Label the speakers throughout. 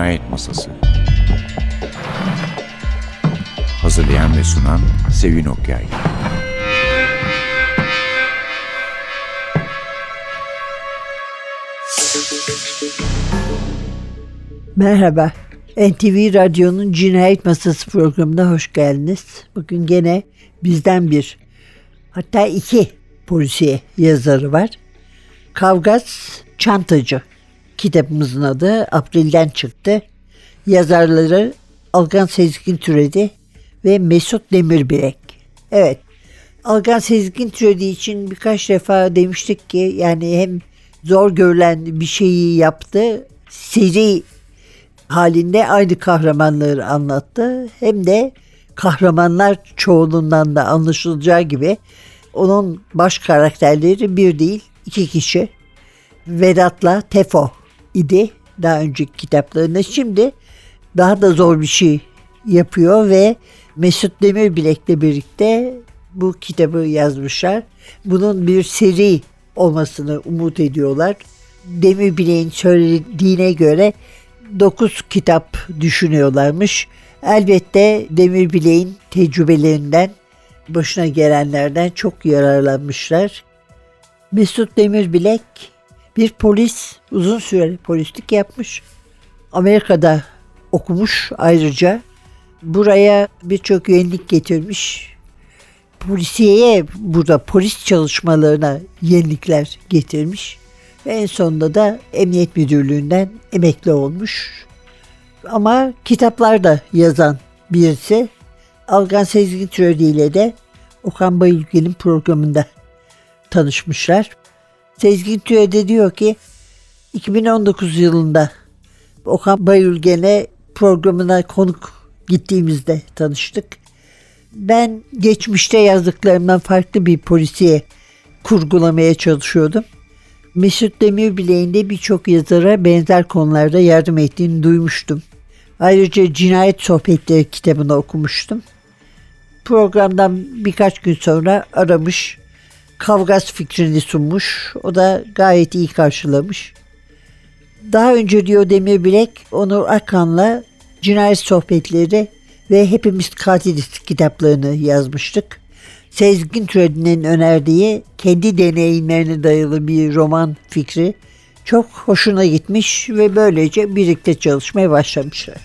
Speaker 1: Cinayet Masası Hazırlayan ve sunan Sevin Okyay
Speaker 2: Merhaba. NTV Radyo'nun Cinayet Masası programına hoş geldiniz. Bugün gene bizden bir, hatta iki polisiye yazarı var. Kavgas Çantacı kitabımızın adı April'den çıktı. Yazarları Algan Sezgin Türedi ve Mesut Demirbilek. Evet, Algan Sezgin Türedi için birkaç defa demiştik ki yani hem zor görülen bir şeyi yaptı, seri halinde aynı kahramanları anlattı. Hem de kahramanlar çoğunluğundan da anlaşılacağı gibi onun baş karakterleri bir değil iki kişi. Vedat'la Tefo idi daha önceki kitaplarında. Şimdi daha da zor bir şey yapıyor ve Mesut Demirbilek'le birlikte bu kitabı yazmışlar. Bunun bir seri olmasını umut ediyorlar. Demirbilek'in söylediğine göre 9 kitap düşünüyorlarmış. Elbette Demirbilek'in tecrübelerinden, başına gelenlerden çok yararlanmışlar. Mesut Demirbilek bir polis, uzun süre polislik yapmış. Amerika'da okumuş ayrıca. Buraya birçok yenilik getirmiş. Polisiyeye burada polis çalışmalarına yenilikler getirmiş. Ve en sonunda da Emniyet Müdürlüğü'nden emekli olmuş. Ama kitaplar da yazan birisi. Algan Sezgin Türedi ile de Okan Bayülgen'in programında tanışmışlar. Sezgin Türedi diyor ki 2019 yılında Okan Bayülgen'e programına konuk gittiğimizde tanıştık. Ben geçmişte yazdıklarımdan farklı bir polisiye kurgulamaya çalışıyordum. Mesut Demirbilek'in de birçok yazara benzer konularda yardım ettiğini duymuştum. Ayrıca Cinayet Sohbetleri kitabını okumuştum. Programdan birkaç gün sonra aramış, Kavgas fikrini sunmuş. O da gayet iyi karşılamış. Daha önce diyor Demirbilek, Onur Akan'la Cinayet Sohbetleri ve Hepimiz Katiliz kitaplarını yazmıştık. Sezgin Türedi'nin önerdiği kendi deneyimlerine dayalı bir roman fikri çok hoşuna gitmiş ve böylece birlikte çalışmaya başlamışlar.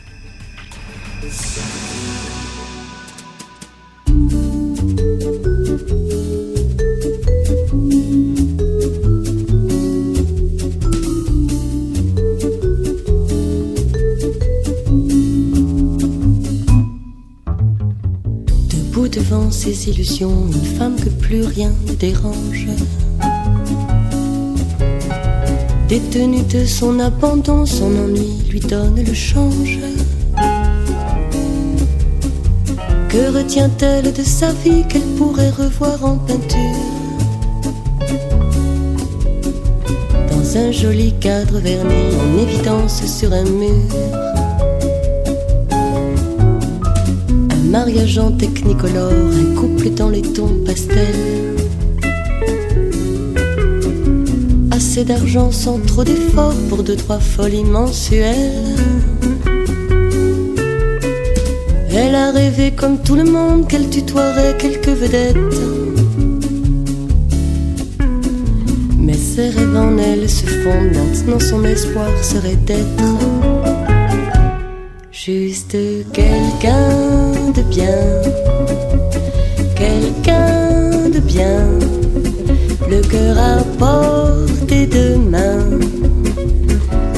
Speaker 3: Une femme que plus rien ne dérange. Détenue de son abandon, son ennui lui donne le change. Que retient-elle de sa vie qu'elle pourrait revoir en peinture? Dans un joli cadre verni en évidence sur un mur. Mariage en technicolore, un couple dans les tons pastels. Assez d'argent sans trop d'efforts pour deux, trois folies mensuelles. Elle a rêvé comme tout le monde qu'elle tutoierait quelques vedettes. Mais ses rêves en elle se fondent, maintenant son espoir serait d'être juste quelqu'un de bien, quelqu'un de bien, le cœur à portée de main,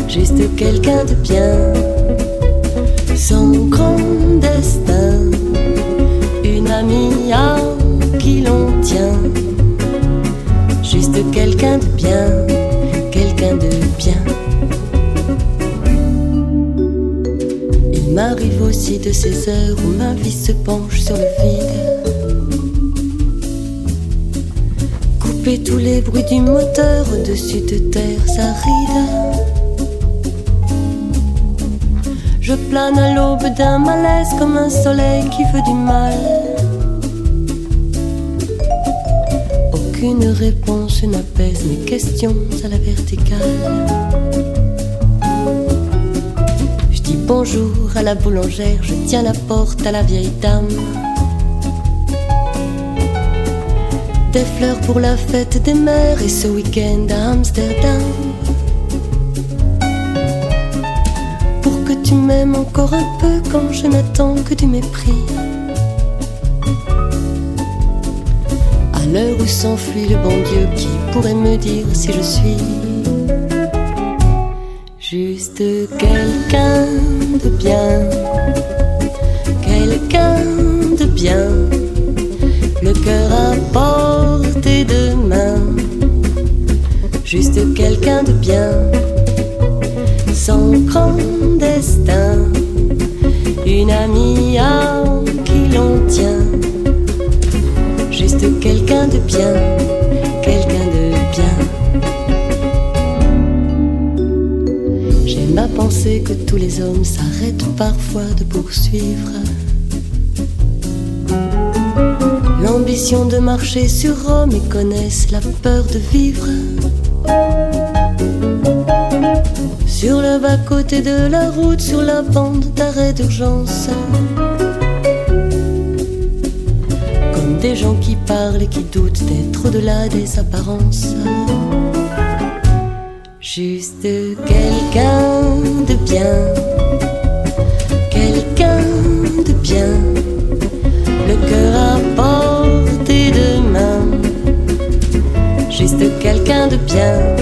Speaker 3: juste quelqu'un de bien, son grand destin, de ces heures où ma vie se penche sur le vide. Couper tous les bruits du moteur au-dessus de terres arides. Je plane à l'aube d'un malaise comme un soleil qui veut du mal. Aucune réponse n'apaise mes questions à la verticale bonjour à la boulangère, je tiens la porte à la vieille dame. Des fleurs pour la fête des mères et ce week-end à Amsterdam. Pour que tu m'aimes encore un peu quand je n'attends que du mépris. À l'heure où s'enfuit le bon Dieu, qui pourrait me dire si je suis juste quelqu'un de bien, quelqu'un de bien, le cœur à portée de main, juste quelqu'un de bien, sans grand destin, une amie à qui l'on tient, juste quelqu'un de bien, À penser que tous les hommes s'arrêtent parfois de poursuivre l'ambition de marcher sur Rome et connaissent la peur de vivre. Sur le bas-côté de la route, sur la bande d'arrêt d'urgence. Comme des gens qui parlent et qui doutent d'être au-delà des apparences. Juste quelqu'un de bien, quelqu'un de bien, le cœur à portée de main. Juste quelqu'un de bien,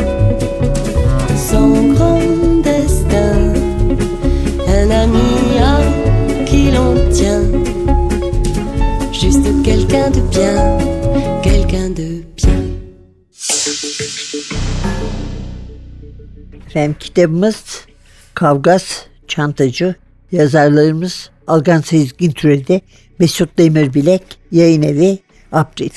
Speaker 2: Efendim kitabımız Kavgas Çantacı. Yazarlarımız Algan Sezgin Türedi, Mesut Demirbilek, Yayın Evi, April.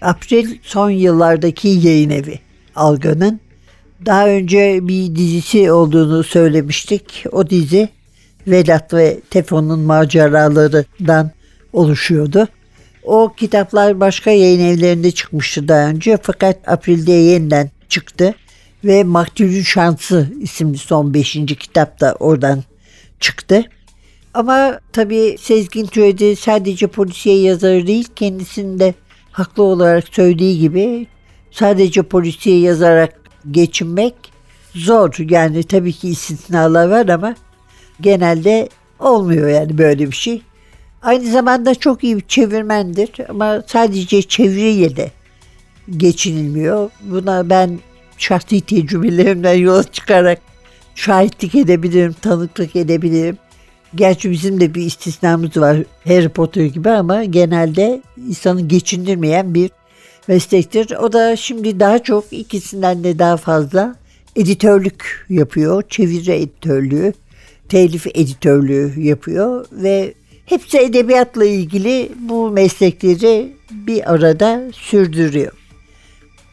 Speaker 2: April son yıllardaki yayın evi Algan'ın. Daha önce bir dizisi olduğunu söylemiştik. O dizi Vedat ve Tefon'un maceralarından oluşuyordu. O kitaplar başka yayın evlerinde çıkmıştı daha önce fakat April'de yeniden çıktı ve Maktulün Şansı isimli son 5. kitap da oradan çıktı. Ama tabii Sezgin Türedi sadece polisiye yazarı değil kendisinin de haklı olarak söylediği gibi sadece polisiye yazarak geçinmek zor. Yani tabii ki istisnalar var ama genelde olmuyor yani böyle bir şey. Aynı zamanda çok iyi bir çevirmendir ama sadece çeviriyle de geçinilmiyor. Buna ben şahsi tecrübelerimden yola çıkarak şahitlik edebilirim, tanıklık edebilirim. Gerçi bizim de bir istisnamız var Harry Potter gibi ama genelde insanı geçindirmeyen bir meslektir. O da şimdi daha çok ikisinden de daha fazla editörlük yapıyor. Çeviri editörlüğü, telif editörlüğü yapıyor ve hepsi edebiyatla ilgili bu meslekleri bir arada sürdürüyor.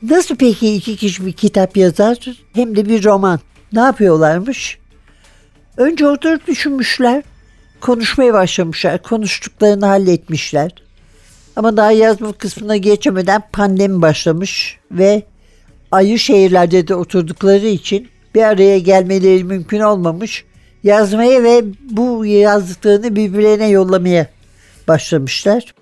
Speaker 2: Nasıl peki iki kişi bir kitap yazar hem de bir roman? Ne yapıyorlarmış? Önce oturup düşünmüşler. Konuşmaya başlamışlar. Konuştuklarını halletmişler. Ama daha yazma kısmına geçemeden pandemi başlamış ve ayrı şehirlerde de oturdukları için bir araya gelmeleri mümkün olmamış. Yazmaya ve bu yazdıklarını birbirlerine yollamaya başlamışlar.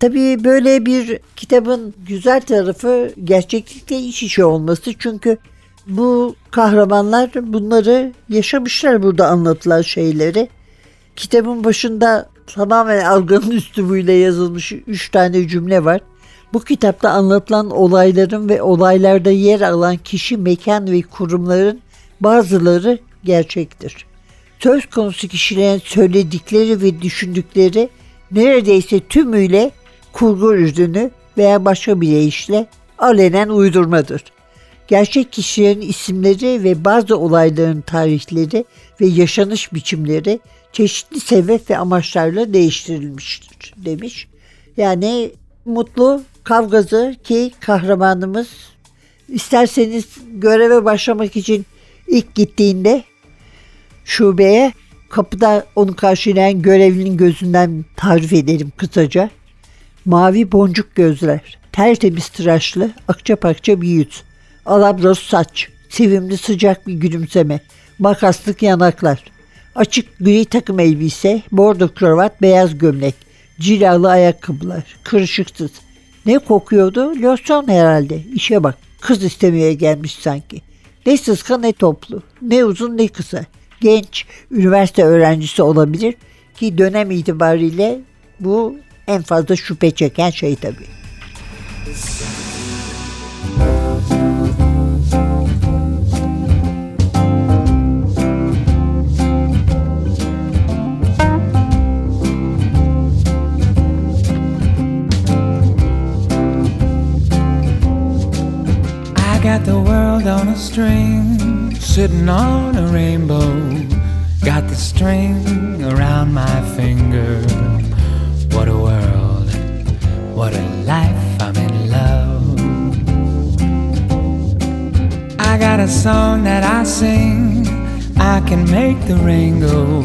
Speaker 2: Tabii böyle bir kitabın güzel tarafı gerçeklikle iç içe olması. Çünkü bu kahramanlar bunları yaşamışlar burada anlatılan şeyleri. Kitabın başında tamamen algının üslubuyla yazılmış üç tane cümle var. Bu kitapta anlatılan olayların ve olaylarda yer alan kişi, mekan ve kurumların bazıları gerçektir. Söz konusu kişilerin söyledikleri ve düşündükleri neredeyse tümüyle kurgu ürünü veya başka bir deyişle alenen uydurmadır. Gerçek kişilerin isimleri ve bazı olayların tarihleri ve yaşanış biçimleri çeşitli sebep ve amaçlarla değiştirilmiştir demiş. Yani Mutlu Kavgazı ki kahramanımız isterseniz göreve başlamak için ilk gittiğinde şubeye kapıda onu karşılayan görevlinin gözünden tarif edelim kısaca. Mavi boncuk gözler, tertemiz tıraşlı, akça pakça bir yüz, alabros saç, sevimli sıcak bir gülümseme, makaslık yanaklar, Açık gri takım elbise, bordo kravat, beyaz gömlek, cilalı ayakkabılar, kırışıksız. Ne kokuyordu? Losyon herhalde. İşe bak. Kız istemeye gelmiş sanki. Ne sıska ne toplu. Ne uzun ne kısa. Genç, üniversite öğrencisi olabilir ki dönem itibariyle bu en fazla şüphe çeken şey tabii.
Speaker 4: I got the world on a string, sitting on a rainbow. Got the string around my finger. What a life, I'm in love. I got a song that I sing, I can make the rain go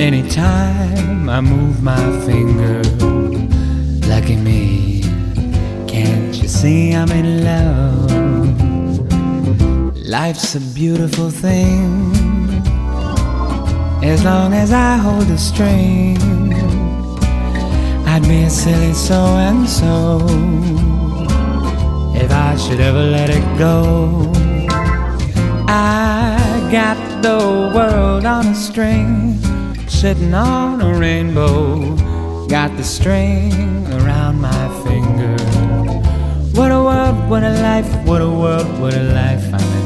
Speaker 4: anytime I move my finger. Lucky me, can't you see I'm in love? Life's a beautiful thing as long as I hold the string. I'd be a silly so and so if I should ever let it go. I got the world on a string, sitting on a rainbow. Got the string around my finger. What a world, what a life, what a world, what a life, I'm in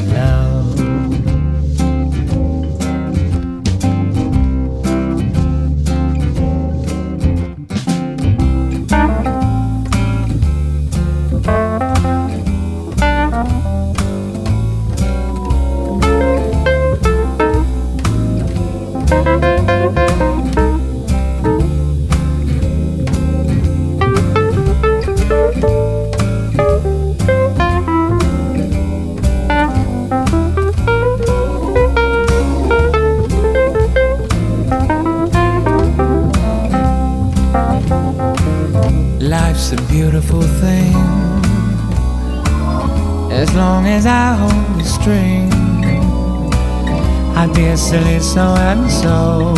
Speaker 4: I'd be a silly so and so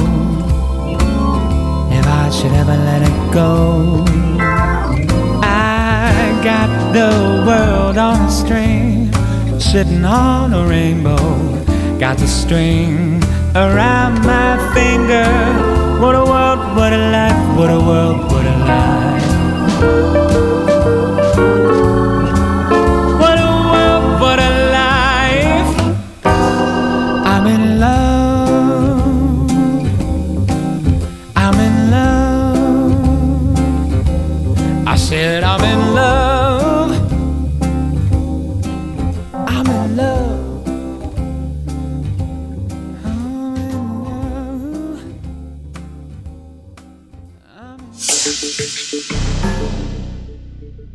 Speaker 4: if I should ever let it go. I got the world on a string, sitting on a rainbow. Got the string around my finger. What a world, what a life, what a world, what a life.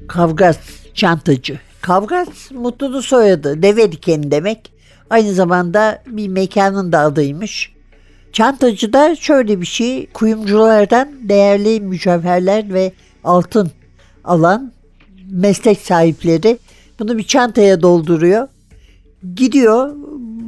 Speaker 2: Kavgas çantacı. Kavgas Mutlu'nun soyadı. Deve dikeni demek. Aynı zamanda bir mekanın da adıymış. Çantacı da şöyle bir şey. Kuyumculardan değerli mücevherler ve altın alan meslek sahipleri bunu bir çantaya dolduruyor. Gidiyor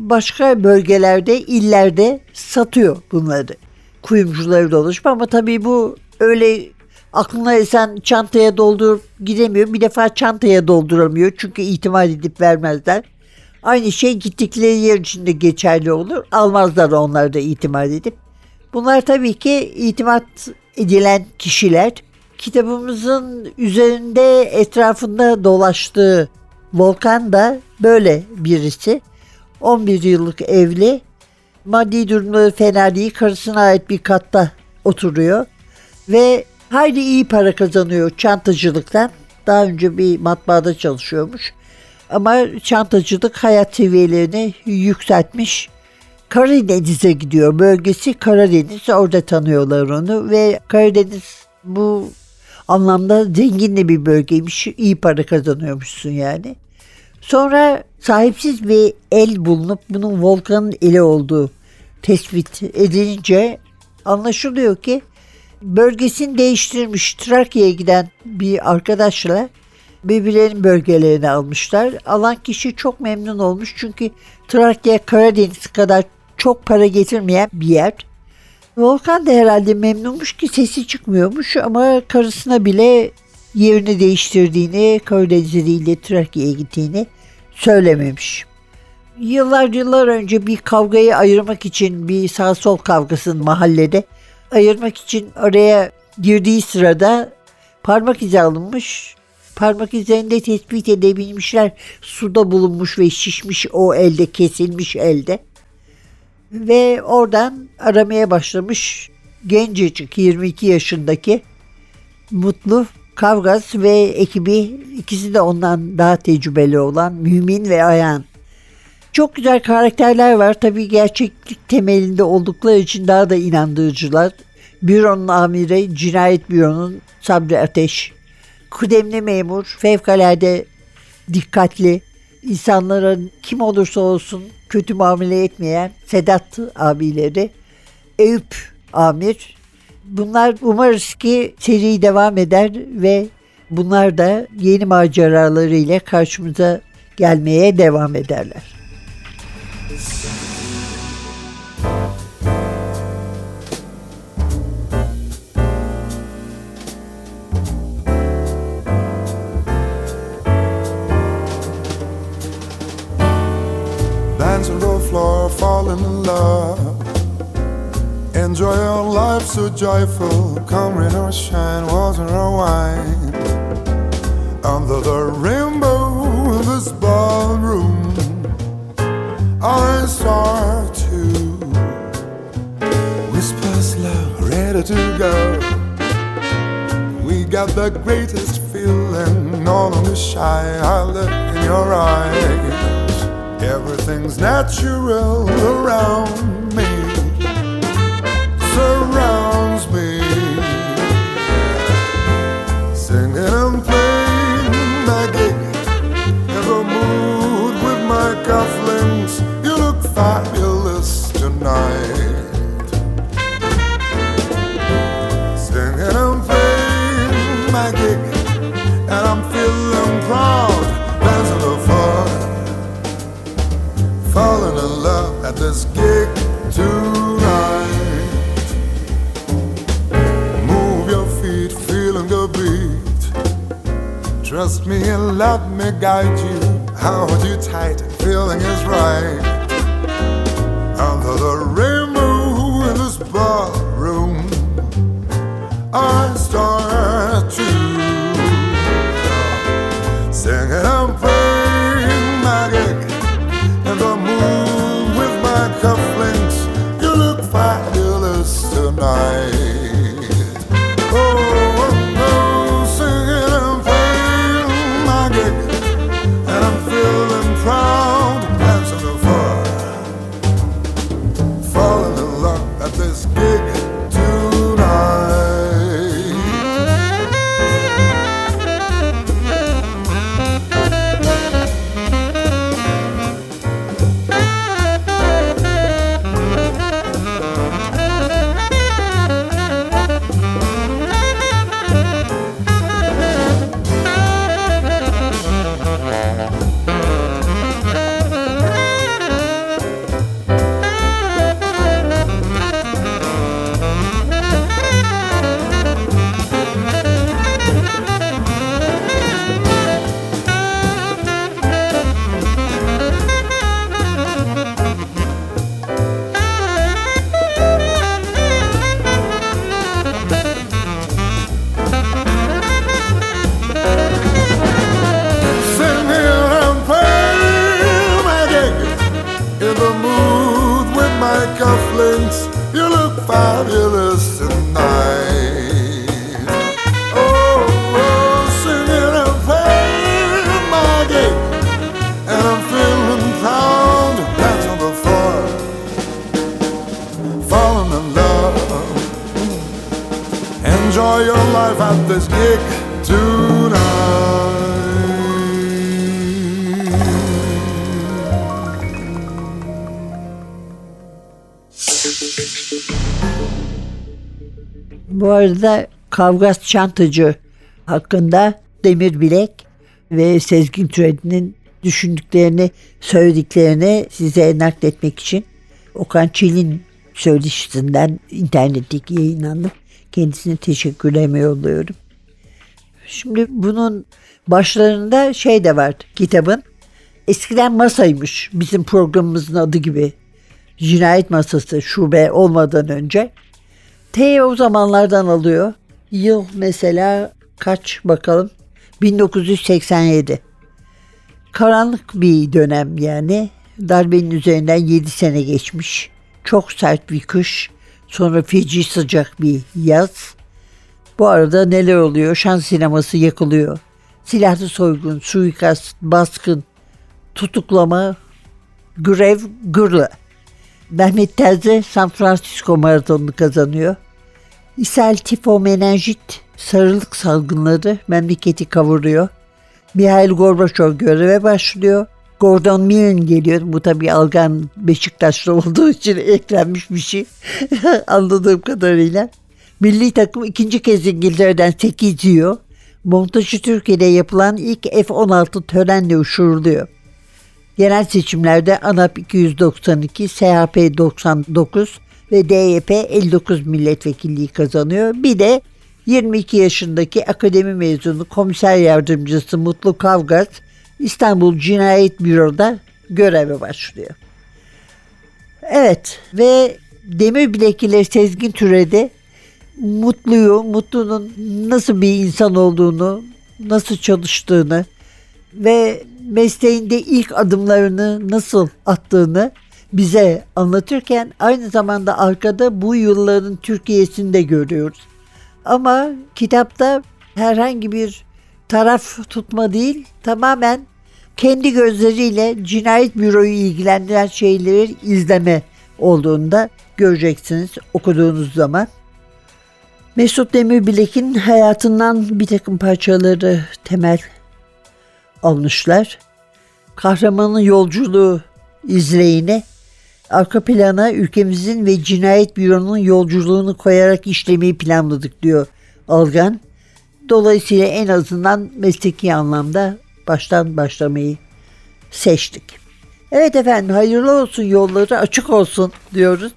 Speaker 2: başka bölgelerde, illerde satıyor bunları. Kuyumcuları dolaşıp ama tabii bu öyle aklına esen çantaya doldurup gidemiyor. Bir defa çantaya dolduramıyor çünkü itimat edip vermezler. Aynı şey gittikleri yer içinde geçerli olur. Almazlar onlar da itimat edip. Bunlar tabii ki itimat edilen kişiler. Kitabımızın üzerinde etrafında dolaştığı Volkan da böyle birisi. 11 yıllık evli. Maddi durumları fena değil. Karısına ait bir katta oturuyor. Ve hayli iyi para kazanıyor çantacılıktan. Daha önce bir matbaada çalışıyormuş. Ama çantacılık hayat seviyelerini yükseltmiş. Karadeniz'e gidiyor. Bölgesi Karadeniz. Orada tanıyorlar onu ve Karadeniz bu anlamda zengin bir bölgeymiş. İyi para kazanıyormuşsun yani. Sonra sahipsiz bir el bulunup bunun Volkan'ın eli olduğu tespit edilince anlaşılıyor ki bölgesini değiştirmiş Trakya'ya giden bir arkadaşla birbirlerinin bölgelerini almışlar. Alan kişi çok memnun olmuş çünkü Trakya Karadeniz kadar çok para getirmeyen bir yer. Volkan da herhalde memnunmuş ki sesi çıkmıyormuş ama karısına bile yerini değiştirdiğini, Köydenizli'yle Trakya'ya gittiğini söylememiş. Yıllar yıllar önce bir kavgayı ayırmak için bir sağ sol kavgasının mahallede ayırmak için oraya girdiği sırada parmak izi alınmış. Parmak izlerinde tespit edebilmişler. Suda bulunmuş ve şişmiş o elde, kesilmiş elde. Ve oradan aramaya başlamış gencecik 22 yaşındaki Mutlu Kavgas ve ekibi ikisi de ondan daha tecrübeli olan Mümin ve Ayhan. Çok güzel karakterler var. Tabii gerçeklik temelinde oldukları için daha da inandırıcılar. Büronun amiri, cinayet büronun Sabri Ateş. Kıdemli memur, fevkalade dikkatli, insanların kim olursa olsun kötü muamele etmeyen Sedat abileri, Eyüp amir. Bunlar umarız ki seri devam eder ve bunlar da yeni maceralarıyla karşımıza gelmeye devam ederler.
Speaker 5: So joyful. Come rain or shine, water or wine. Under the rainbow in this ballroom, I start to whisper slow, ready to go. We got the greatest feeling, all no longer shy. I look in your eyes. Everything's natural around me, surrounds me. Me and let me guide you. Hold you tight, feeling is right. Under the rainbow in this ballroom, I start to cufflinks. You look fabulous tonight. Oh, oh, singing and playing my gig, and I'm feeling proud. Dance on the floor, falling in love. Enjoy your life at this gig
Speaker 2: Bu arada Kavgas Çantacı hakkında Demir Bilek ve Sezgin Türedi'nin düşündüklerini, söylediklerini size nakletmek için Okan Çelin söyleşisinden internetteki yayınlandı. Kendisine teşekkürlerimi yolluyorum. Şimdi bunun başlarında şey de var kitabın. Eskiden masaymış bizim programımızın adı gibi. Cinayet masası şube olmadan önce. T o zamanlardan alıyor. Yıl mesela kaç bakalım? 1987. Karanlık bir dönem yani. Darbenin üzerinden 7 sene geçmiş. Çok sert bir kış. Sonra feci sıcak bir yaz. Bu arada neler oluyor? Şan sineması yakılıyor. Silahlı soygun, suikast, baskın, tutuklama, grev, gırla. Mehmet Terzi San Francisco maratonunu kazanıyor. İshal, tifo, menenjit, sarılık salgınları memleketi kavuruyor. Mihail Gorbaçov göreve başlıyor. Gordon Millen geliyor. Bu tabii Algan Beşiktaşlı olduğu için eklenmiş bir şey. Anladığım kadarıyla. Milli takım ikinci kez İngiltere'den 8 yiyor. Montajı Türkiye'de yapılan ilk F-16 törenle uçuruluyor. Genel seçimlerde ANAP 292, SHP 99 ve DYP 59 milletvekilliği kazanıyor. Bir de 22 yaşındaki akademi mezunu komiser yardımcısı Mutlu Kavgas İstanbul Cinayet Büro'da göreve başlıyor. Evet ve demir bileklileri Sezgin Türedi Mutlu'yu, Mutlu'nun nasıl bir insan olduğunu, nasıl çalıştığını ve mesleğinde ilk adımlarını nasıl attığını bize anlatırken aynı zamanda arkada bu yılların Türkiye'sini de görüyoruz. Ama kitapta herhangi bir taraf tutma değil, tamamen kendi gözleriyle cinayet büroyu ilgilendiren şeyleri izleme olduğunda göreceksiniz okuduğunuz zaman. Mesut Demirbilek'in hayatından bir takım parçaları temel almışlar. Kahramanın yolculuğu izleyine arka plana ülkemizin ve cinayet büronun yolculuğunu koyarak işlemeyi planladık diyor Algan. Dolayısıyla en azından mesleki anlamda baştan başlamayı seçtik. Evet efendim hayırlı olsun yolları açık olsun diyoruz.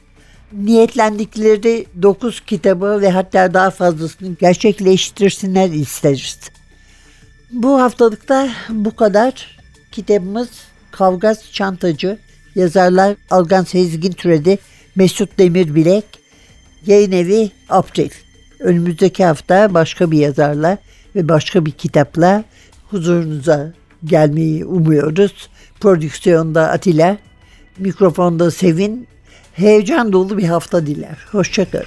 Speaker 2: Niyetlendikleri 9 kitabı ve hatta daha fazlasını gerçekleştirsinler isteriz. Bu haftalıkta bu kadar. Kitabımız Kavgaz Çantacı. Yazarlar Algan Sezgin Türedi, Mesut Demir Bilek, yayın evi April. Önümüzdeki hafta başka bir yazarla ve başka bir kitapla huzurunuza gelmeyi umuyoruz. Prodüksiyonda Atilla, mikrofonda Sevin, heyecan dolu bir hafta diler. Hoşçakalın.